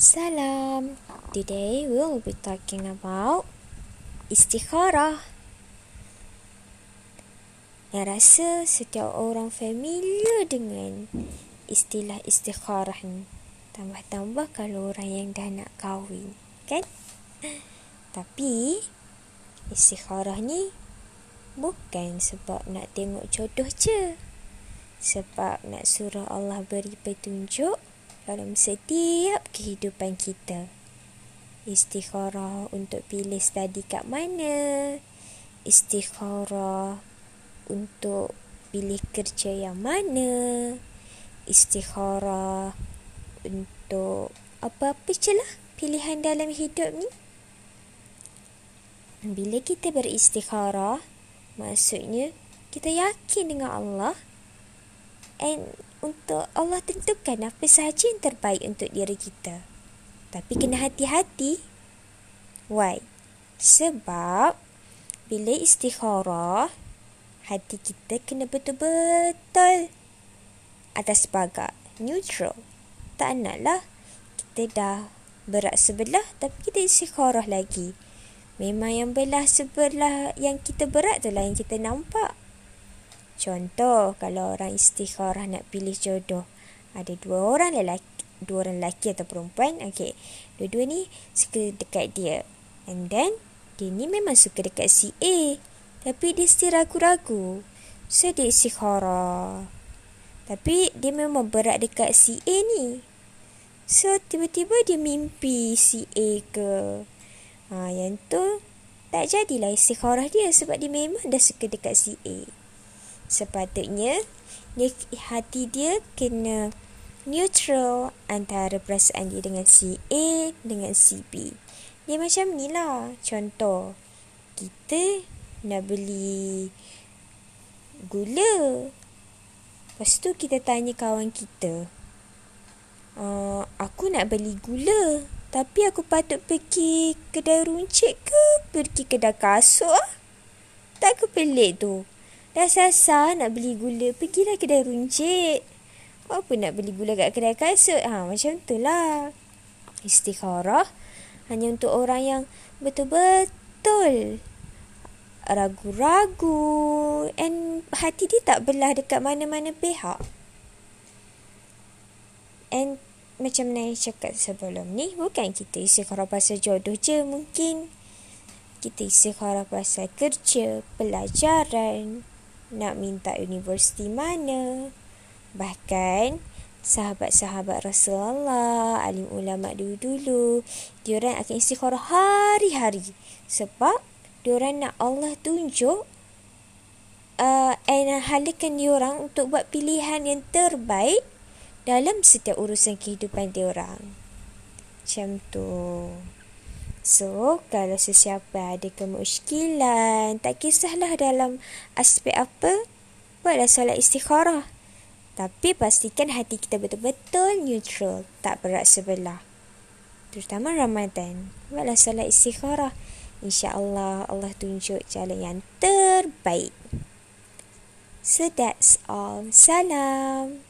Salam. Today we will be talking about istikharah. Yang rasa setiap orang familiar dengan istilah istikharah ni. Tambah-tambah kalau orang yang dah nak kahwin, kan? Tapi istikharah ni bukan sebab nak tengok jodoh je. Sebab nak suruh Allah beri petunjuk dalam setiap kehidupan kita. Istikharah untuk pilih study kat mana. Istikharah untuk pilih kerja yang mana. Istikharah untuk apa-apa je lah pilihan dalam hidup ni. Bila kita beristikharah, maksudnya kita yakin dengan Allah and untuk Allah tentukan apa sahaja yang terbaik untuk diri kita. Tapi kena hati-hati. Why? Sebab bila istikharah, hati kita kena betul-betul atas bagak, neutral. Tak naklah kita dah berat sebelah tapi kita istikharah lagi. Memang yang belah sebelah yang kita berat tu lah yang kita nampak. Contoh, kalau orang istikharah nak pilih jodoh, ada dua orang lelaki, dua orang lelaki atau perempuan, okey. Dua-dua ni suka dekat dia. And then, dia ni memang suka dekat si A. Tapi dia still ragu-ragu. So, dia istikharah. Tapi, dia memang berat dekat si A ni. So, tiba-tiba dia mimpi si A ke. Ha, yang tu, tak jadilah istikharah dia sebab dia memang dah suka dekat si A sepatutnya hati dia kena neutral antara perasaan dia dengan si A dengan si B. Dia macam ni lah. Contoh, kita nak beli gula. Lepas tu kita tanya kawan kita. Uh, aku nak beli gula. Tapi aku patut pergi kedai runcit ke pergi kedai kasut ah? Tak ke pelik tu. Dah sasar nak beli gula, pergilah kedai runcit. Apa nak beli gula kat kedai kasut? Ha, macam tu lah. Istikharah hanya untuk orang yang betul-betul ragu-ragu and hati dia tak belah dekat mana-mana pihak. And macam Naya cakap sebelum ni, bukan kita istikharah pasal jodoh je mungkin. Kita istikharah pasal kerja, pelajaran, nak minta universiti mana. Bahkan sahabat-sahabat Rasulullah, alim ulama dulu-dulu, diorang akan istikharah hari-hari sebab diorang nak Allah tunjuk uh, and halakan diorang untuk buat pilihan yang terbaik dalam setiap urusan kehidupan diorang. Macam tu. So, kalau sesiapa ada kemusykilan, tak kisahlah dalam aspek apa, buatlah solat istikharah. Tapi pastikan hati kita betul-betul neutral, tak berat sebelah. Terutama Ramadan, buatlah solat istikharah. InsyaAllah Allah tunjuk jalan yang terbaik. So that's all. Salam.